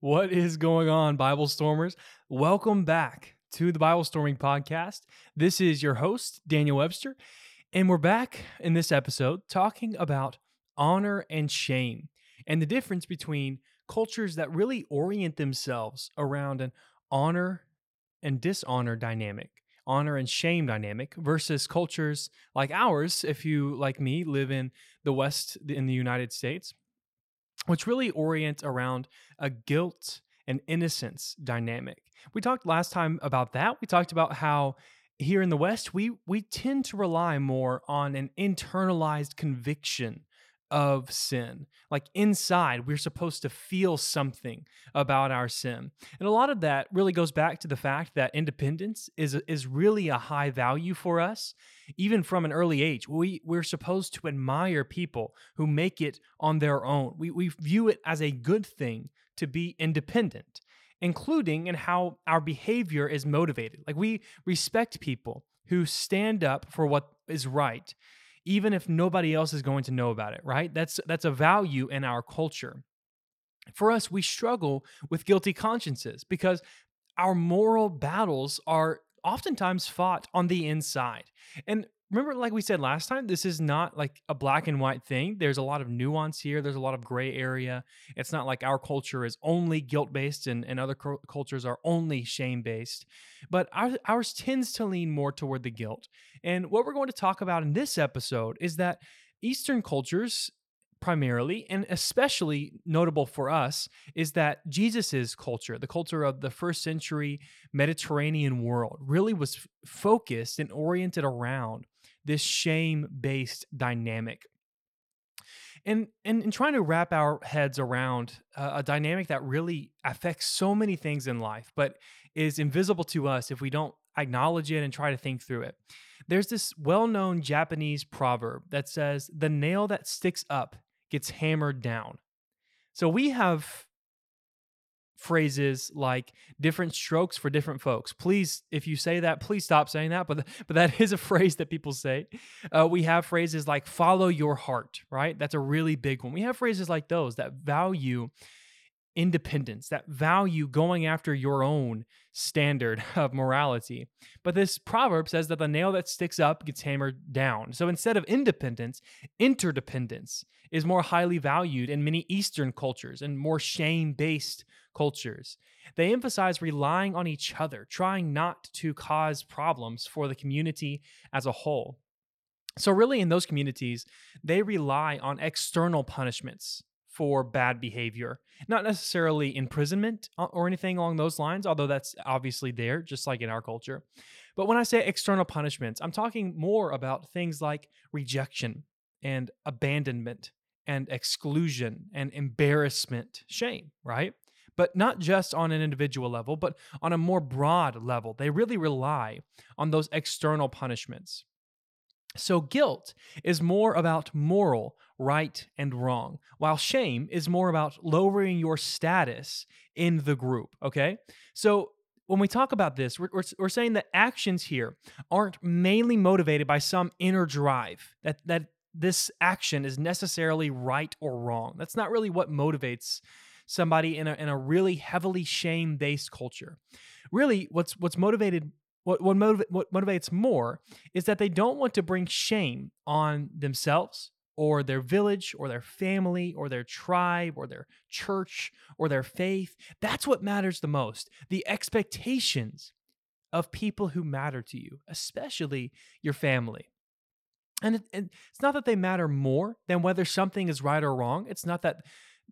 What is going on, Bible Stormers? Welcome back to the Bible Storming Podcast. This is your host, Daniel Webster, and we're back in this episode talking about honor and shame and the difference between cultures that really orient themselves around an honor and dishonor dynamic, honor and shame dynamic, versus cultures like ours, if you, like me, live in the West in the United States which really orient around a guilt and innocence dynamic. We talked last time about that. We talked about how here in the West, we we tend to rely more on an internalized conviction of sin. Like inside, we're supposed to feel something about our sin. And a lot of that really goes back to the fact that independence is is really a high value for us even from an early age. We we're supposed to admire people who make it on their own. We we view it as a good thing to be independent, including in how our behavior is motivated. Like we respect people who stand up for what is right even if nobody else is going to know about it, right? That's that's a value in our culture. For us, we struggle with guilty consciences because our moral battles are oftentimes fought on the inside. And remember like we said last time this is not like a black and white thing. There's a lot of nuance here. There's a lot of gray area. It's not like our culture is only guilt based and, and other cu- cultures are only shame based but our, ours tends to lean more toward the guilt. And what we're going to talk about in this episode is that eastern cultures primarily and especially notable for us is that Jesus's culture, the culture of the first century Mediterranean world, really was f- focused and oriented around this shame based dynamic. And, and, and trying to wrap our heads around uh, a dynamic that really affects so many things in life, but is invisible to us if we don't acknowledge it and try to think through it. There's this well known Japanese proverb that says, The nail that sticks up gets hammered down. So we have phrases like different strokes for different folks. Please, if you say that, please stop saying that. But but that is a phrase that people say. Uh, we have phrases like "follow your heart," right? That's a really big one. We have phrases like those that value independence, that value going after your own standard of morality. But this proverb says that the nail that sticks up gets hammered down. So instead of independence, interdependence is more highly valued in many Eastern cultures and more shame based cultures. They emphasize relying on each other, trying not to cause problems for the community as a whole. So, really, in those communities, they rely on external punishments for bad behavior, not necessarily imprisonment uh, or anything along those lines, although that's obviously there, just like in our culture. But when I say external punishments, I'm talking more about things like rejection and abandonment and exclusion and embarrassment, shame, right? But not just on an individual level, but on a more broad level. They really rely on those external punishments. So, guilt is more about moral right and wrong, while shame is more about lowering your status in the group. Okay. So, when we talk about this, we're, we're, we're, saying that actions here aren't mainly motivated by some inner drive, that, that this action is necessarily right or wrong. That's not really what motivates somebody in a, in a really heavily shame based culture. Really, what's, what's motivated what what, what motivates more is that they don't want to bring shame on themselves or their village or their family or their tribe or their church or their faith. That's what matters the most. The expectations of people who matter to you, especially your family. And, it, and it's not that they matter more than whether something is right or wrong. It's not that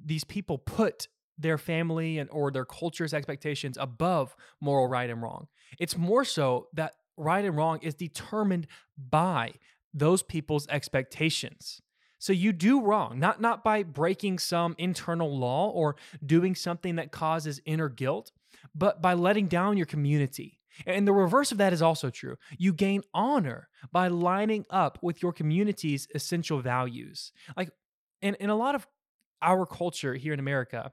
these people put their family and or their culture's expectations above moral right and wrong. It's more so that right and wrong is determined by those people's expectations. So you do wrong, not not by breaking some internal law or doing something that causes inner guilt, but by letting down your community. And the reverse of that is also true. You gain honor by lining up with your community's essential values. Like in, in a lot of our culture here in America,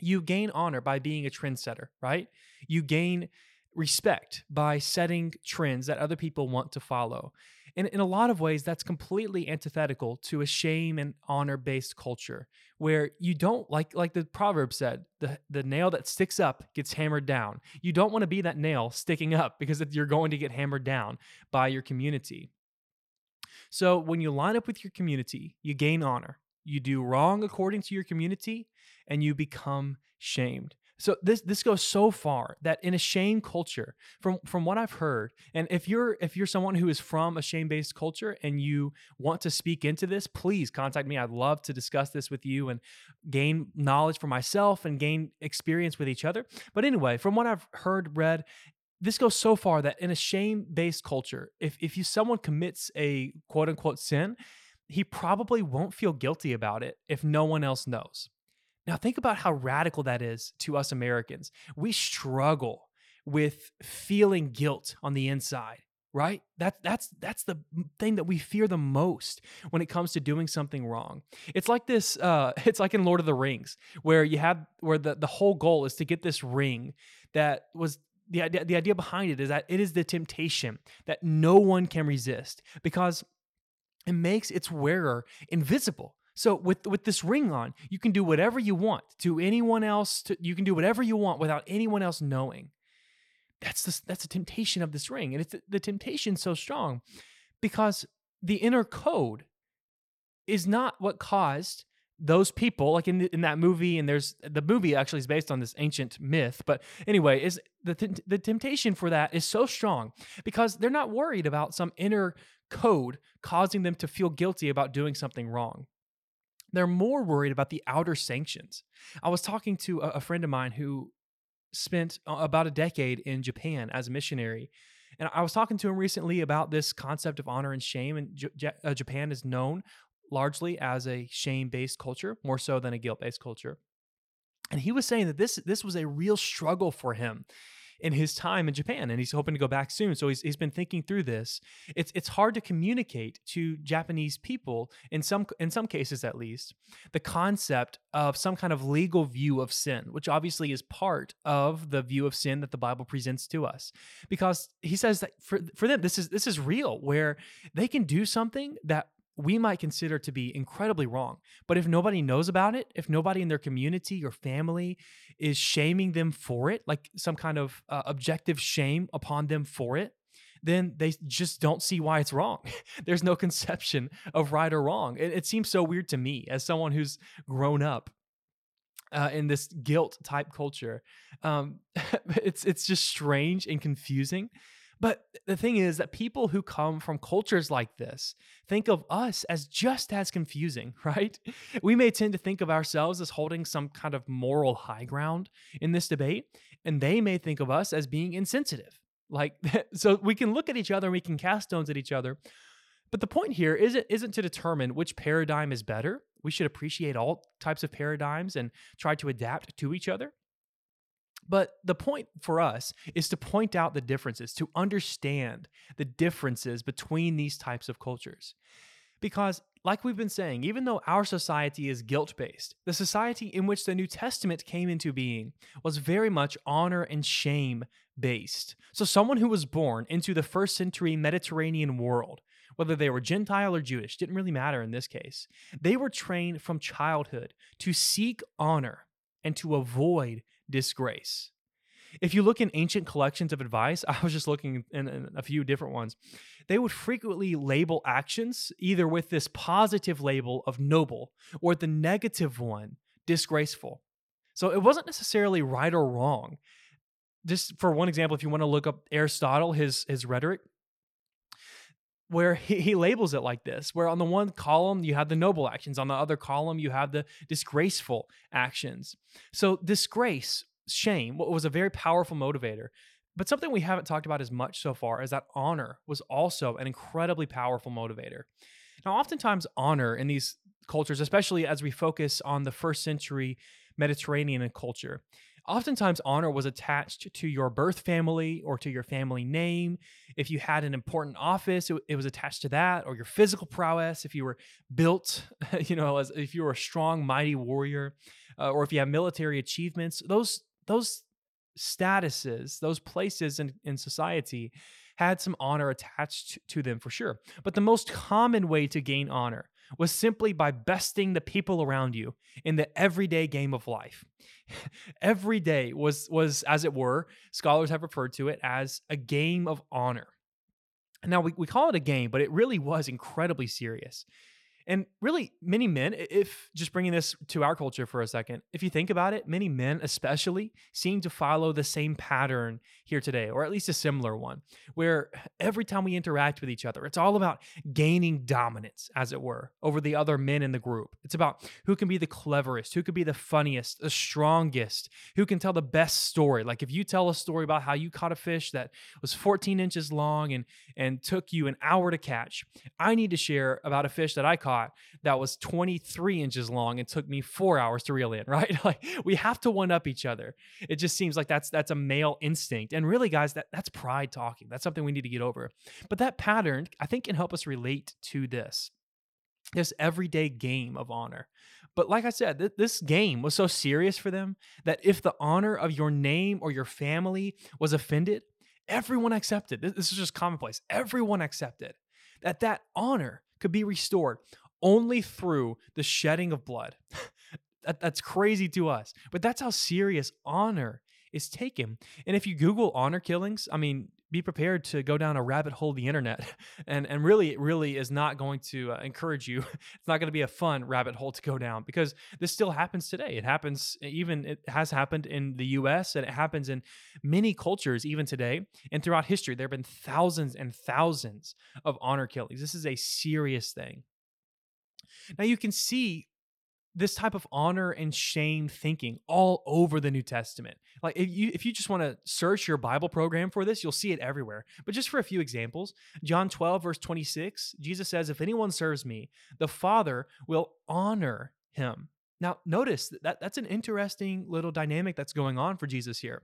you gain honor by being a trendsetter, right? You gain respect by setting trends that other people want to follow. And in a lot of ways, that's completely antithetical to a shame and honor based culture where you don't like like the proverb said, the, the nail that sticks up gets hammered down. You don't want to be that nail sticking up because you're going to get hammered down by your community. So when you line up with your community, you gain honor. You do wrong according to your community and you become shamed. So this this goes so far that in a shame culture, from from what I've heard, and if you're if you're someone who is from a shame based culture and you want to speak into this, please contact me. I'd love to discuss this with you and gain knowledge for myself and gain experience with each other. But anyway, from what I've heard, read, this goes so far that in a shame based culture, if if you someone commits a quote unquote sin, he probably won't feel guilty about it if no one else knows. Now, think about how radical that is to us Americans. We struggle with feeling guilt on the inside right? That's that's that's the thing that we fear the most when it comes to doing something wrong. It's like this uh it's like in lord of the rings where you have where the the whole goal is to get this ring that was the idea the idea behind it is that it is the temptation that no one can resist because it makes its wearer invisible so with with this ring on, you can do whatever you want to anyone else. To, you can do whatever you want without anyone else knowing. That's the that's the temptation of this ring, and it's the, the temptation so strong because the inner code is not what caused those people like in in that movie and there's the movie actually is based on this ancient myth but anyway is the the temptation for that is so strong because they're not worried about some inner code causing them to feel guilty about doing something wrong they're more worried about the outer sanctions. I was talking to a, friend of mine who spent about a decade in Japan as a missionary. And I was talking to him recently about this concept of honor and shame. And J- uh, Japan is known largely as a shame based culture, more so than a guilt based culture. And he was saying that this this was a real struggle for him in his time in Japan, and he's hoping to go back soon. So he's, he's been thinking through this. It's it's hard to communicate to Japanese people in some in some cases at least the concept of some kind of legal view of sin, which obviously is part of the view of sin that the Bible presents to us, because he says that for for them this is this is real, where they can do something that we might consider to be incredibly wrong. But if nobody knows about it, if nobody in their community or family is shaming them for it, like some kind of uh, objective shame upon them for it, then they just don't see why it's wrong. There's no conception of right or wrong. It, it, seems so weird to me as someone who's grown up uh, in this guilt type culture. Um, it's it's just strange and confusing but the thing is that people who come from cultures like this think of us as just as confusing, right? We may tend to think of ourselves as holding some kind of moral high ground in this debate, and they may think of us as being insensitive. Like, so we can look at each other and we can cast stones at each other. But the point here isn't, isn't to determine which paradigm is better. We should appreciate all types of paradigms and try to adapt to each other. But the point for us is to point out the differences, to understand the differences between these types of cultures. Because, like we've been saying, even though our society is guilt based, the society in which the New Testament came into being was very much honor and shame based. So, someone who was born into the first century Mediterranean world, whether they were Gentile or Jewish, didn't really matter in this case, they were trained from childhood to seek honor and to avoid disgrace. If you look in ancient collections of advice, I was just looking in, a few different ones, they would frequently label actions either with this positive label of noble or the negative one, disgraceful. So it wasn't necessarily right or wrong. Just for one example, if you want to look up Aristotle, his his rhetoric, where he, labels it like this where on the one column you have the noble actions on the other column you have the disgraceful actions. So disgrace shame was a very powerful motivator. But something we haven't talked about as much so far is that honor was also an incredibly powerful motivator. Now oftentimes honor in these cultures especially as we focus on the first century mediterranean culture Oftentimes, honor was attached to your birth family or to your family name. If you had an important office, it, it was attached to that, or your physical prowess. If you were built, you know, as if you were a strong, mighty warrior, uh, or if you have military achievements, those those statuses, those places in, in society had some honor attached to them for sure. But the most common way to gain honor was simply by besting the people around you in the everyday game of life. Every day was was as it were, scholars have referred to it as a game of honor. Now we, we call it a game, but it really was incredibly serious. And really, many men, if just bringing this to our culture for a second, if you think about it, many men especially seem to follow the same pattern here today, or at least a similar one, where every time we interact with each other, it's all about gaining dominance, as it were, over the other men in the group. It's about who can be the cleverest, who can be the funniest, the strongest, who can tell the best story. Like if you tell a story about how you caught a fish that was 14 inches long and, and took you an hour to catch, I need to share about a fish that I caught caught that was 23 inches long and took me four hours to reel in, right? like we have to one up each other. It just seems like that's that's a male instinct. And really, guys, that, that's pride talking. That's something we need to get over. But that pattern, I think, can help us relate to this. This everyday game of honor. But like I said, th- this game was so serious for them that if the honor of your name or your family was offended, everyone accepted. This, this is just commonplace. Everyone accepted that that honor could be restored only through the shedding of blood. that, that's crazy to us, but that's how serious honor is taken. And if you Google honor killings, I mean, be prepared to go down a rabbit hole the internet. And, and really, it really is not going to uh, encourage you. It's not going to be a fun rabbit hole to go down because this still happens today. It happens, even, it has happened in the US and it happens in many cultures even today. And throughout history, there have been thousands and thousands of honor killings. This is a serious thing. Now you can see this type of honor and shame thinking all over the New Testament. Like if you if you just want to search your Bible program for this, you'll see it everywhere. But just for a few examples, John 12 verse 26, Jesus says if anyone serves me, the Father will honor him. Now, notice that that's an interesting little dynamic that's going on for Jesus here.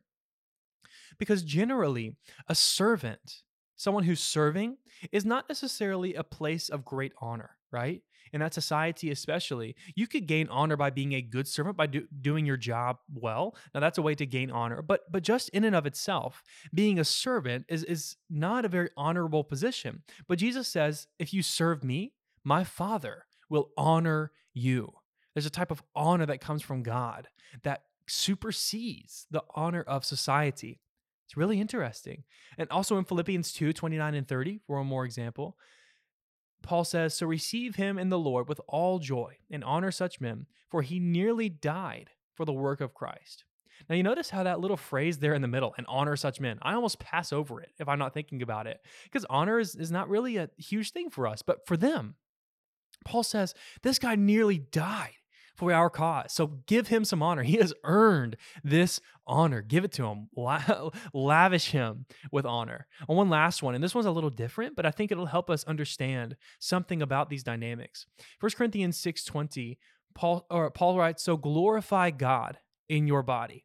Because generally, a servant, someone who's serving, is not necessarily a place of great honor, right? In that society especially you could gain honor by being a good servant by do, doing your job well. Now that's a way to gain honor but but just in and of itself being a servant is is not a very honorable position. But jesus says if you serve me my father will honor you. There's a type of honor that comes from god that supersedes the honor of society. It's really interesting. And also in Philippians 2 29 and 30, for one more example, Paul says, So receive him in the Lord with all joy and honor such men, for he nearly died for the work of Christ. Now, you notice how that little phrase there in the middle, and honor such men, I almost pass over it if I'm not thinking about it, because honor is, is not really a huge thing for us, but for them, Paul says, This guy nearly died for our cause. So give him some honor. He has earned this honor. Give it to him. lavish him with honor. And one last one, and this one's a little different, but I think it'll help us understand something about these dynamics. 1 Corinthians 6:20, Paul or Paul writes, "So glorify God in your body."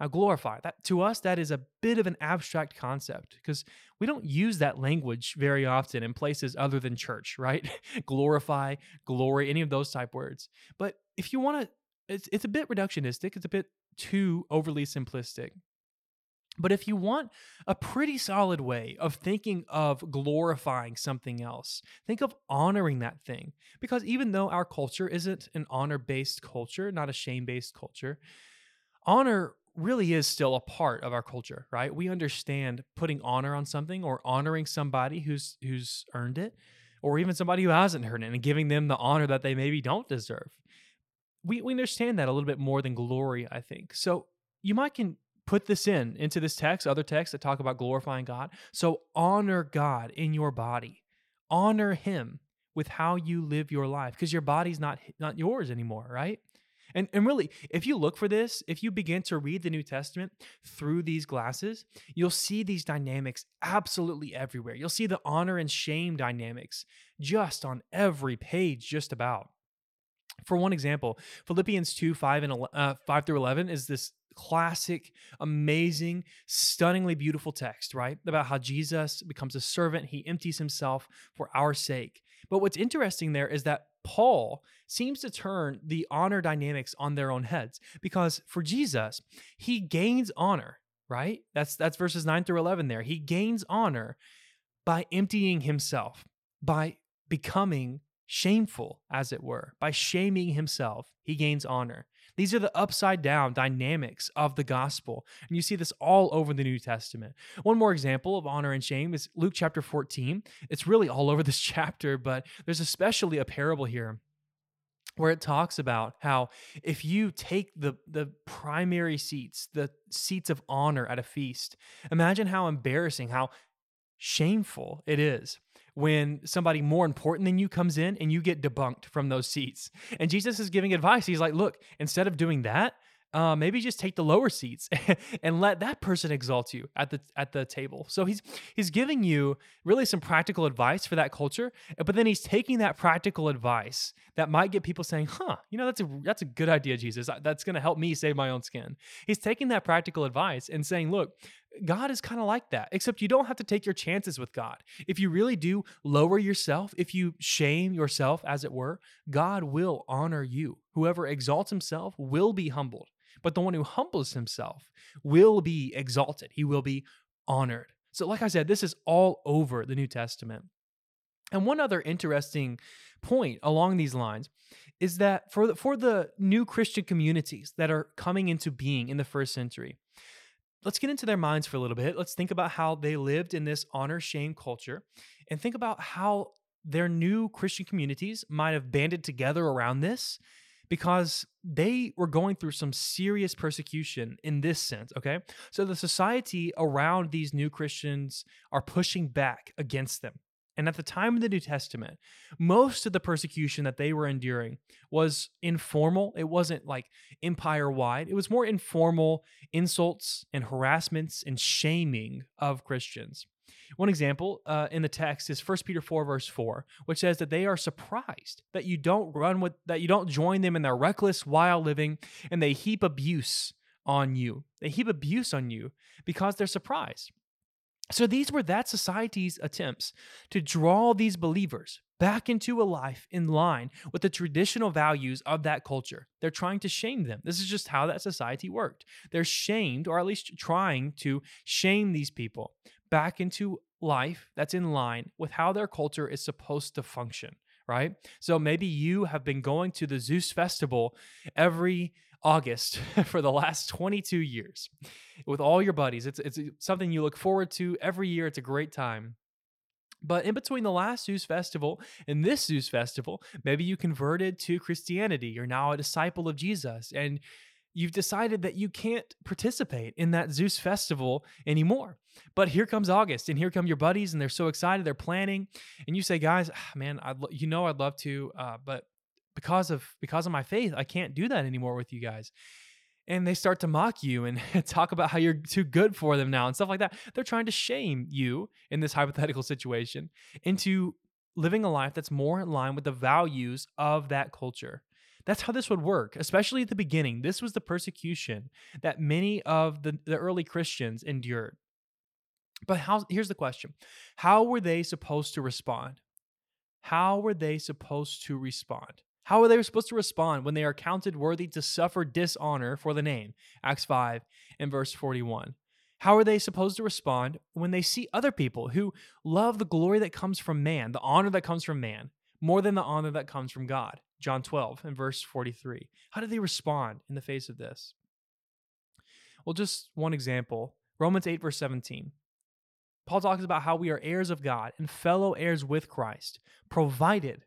Now, glorify that to us, that is a bit of an abstract concept because we don't use that language very often in places other than church, right? glorify, glory, any of those type words. But if you want to, it's, it's a bit reductionistic, it's a bit too overly simplistic. But if you want a pretty solid way of thinking of glorifying something else, think of honoring that thing. Because even though our culture isn't an honor based culture, not a shame based culture, honor really is still a part of our culture, right? We understand putting honor on something or honoring somebody who's who's earned it, or even somebody who hasn't earned it and giving them the honor that they maybe don't deserve. We we understand that a little bit more than glory, I think. So you might can put this in into this text, other texts that talk about glorifying God. So honor God in your body. Honor him with how you live your life because your body's not not yours anymore, right? And, and really, if you look for this, if you begin to read the New Testament through these glasses, you'll see these dynamics absolutely everywhere. You'll see the honor and shame dynamics just on every page, just about. For one example, Philippians 2 5 and uh, 5 through 11 is this classic, amazing, stunningly beautiful text, right? About how Jesus becomes a servant, he empties himself for our sake. But what's interesting there is that Paul seems to turn the honor dynamics on their own heads because for Jesus, he gains honor, right? That's that's verses 9 through 11 there. He gains honor by emptying himself, by becoming shameful, as it were. By shaming himself, he gains honor. These are the upside down dynamics of the gospel. And you see this all over the New Testament. One more example of honor and shame is Luke chapter 14. It's really all over this chapter, but there's especially a parable here where it talks about how if you take the the primary seats, the seats of honor at a feast, imagine how embarrassing, how shameful it is when somebody more important than you comes in and you get debunked from those seats. And Jesus is giving advice. He's like, look, instead of doing that, uh, maybe just take the lower seats and let that person exalt you at the at the table. So he's he's giving you really some practical advice for that culture, but then he's taking that practical advice that might get people saying, "Huh, you know that's a that's a good idea, Jesus. That's going to help me save my own skin." He's taking that practical advice and saying, "Look, God is kind of like that, except you don't have to take your chances with God. If you really do lower yourself, if you shame yourself, as it were, God will honor you. Whoever exalts himself will be humbled. But the one who humbles himself will be exalted, he will be honored. So, like I said, this is all over the New Testament. And one other interesting point along these lines is that for the, for the new Christian communities that are coming into being in the first century, let's get into their minds for a little bit. Let's think about how they lived in this honor shame culture and think about how their new Christian communities might have banded together around this because they were going through some serious persecution in this sense, okay? So the society around these new Christians are pushing back against them. And at the time of the New Testament, most of the persecution that they were enduring was informal. It wasn't like empire wide, it was more informal insults and harassments and shaming of Christians. One example uh, in the text is 1 Peter 4 verse 4, which says that they are surprised that you don't run with that you don't join them in their reckless wild living and they heap abuse on you. They heap abuse on you because they're surprised. So these were that society's attempts to draw these believers back into a life in line with the traditional values of that culture. They're trying to shame them. This is just how that society worked. They're shamed, or at least trying to shame these people back into life that's in line with how their culture is supposed to function, right? So maybe you have been going to the Zeus festival every August for the last 22 years with all your buddies. It's it's something you look forward to every year. It's a great time. But in between the last Zeus festival and this Zeus festival, maybe you converted to Christianity. You're now a disciple of Jesus and you've decided that you can't participate in that Zeus festival anymore. But here comes August, and here come your buddies, and they're so excited. They're planning, and you say, "Guys, ah, man, I lo- you know I'd love to, uh, but because of because of my faith, I can't do that anymore with you guys." And they start to mock you and talk about how you're too good for them now and stuff like that. They're trying to shame you in this hypothetical situation into living a life that's more in line with the values of that culture. That's how this would work, especially at the beginning. This was the persecution that many of the, the early Christians endured. But how here's the question. How were they supposed to respond? How were they supposed to respond? How are they supposed to respond when they are counted worthy to suffer dishonor for the name? Acts 5 and verse 41. How are they supposed to respond when they see other people who love the glory that comes from man, the honor that comes from man, more than the honor that comes from God? John 12 and verse 43. How do they respond in the face of this? Well, just one example Romans 8, verse 17. Paul talks about how we are heirs of God and fellow heirs with Christ, provided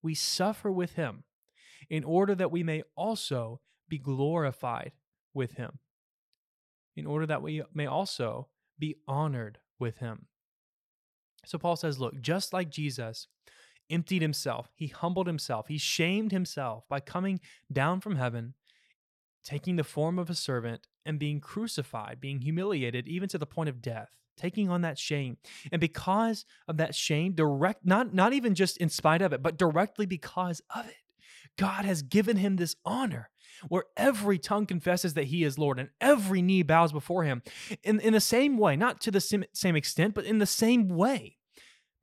we suffer with him, in order that we may also be glorified with him, in order that we may also be honored with him. So Paul says, Look, just like Jesus emptied himself. He humbled himself. He shamed himself by coming down from heaven, taking the form of a servant, and being crucified, being humiliated, even to the point of death, taking on that shame. And because of that shame, direct, not, not even just in spite of it, but directly because of it, God has given him this honor where every tongue confesses that he is Lord and every knee bows before him. In, in the same way, not to the same, same extent, but in the same way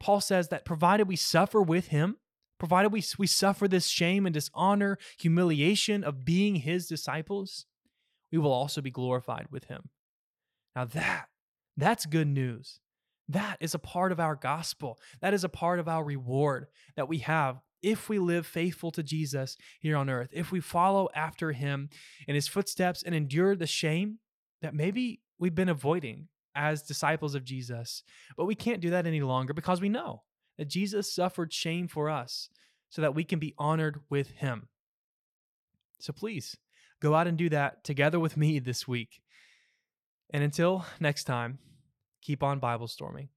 Paul says that provided we suffer with him, provided we, we suffer this shame and dishonor, humiliation of being his disciples, we will also be glorified with him. Now that that's good news. That is a part of our gospel. That is a part of our reward that we have if we live faithful to Jesus here on earth. If we follow after him in his footsteps and endure the shame that maybe we've been avoiding as disciples of Jesus. But we can't do that any longer because we know that Jesus suffered shame for us so that we can be honored with him. So please go out and do that together with me this week. And until next time, keep on Bible storming.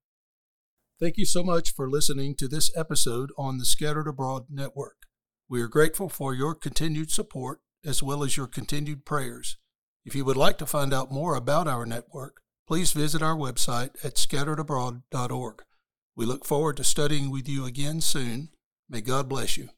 Thank you so much for listening to this episode on the Scattered Abroad Network. We are grateful for your continued support as well as your continued prayers. If you would like to find out more about our network, please visit our website at scatteredabroad.org. We look forward to studying with you again soon. May God bless you.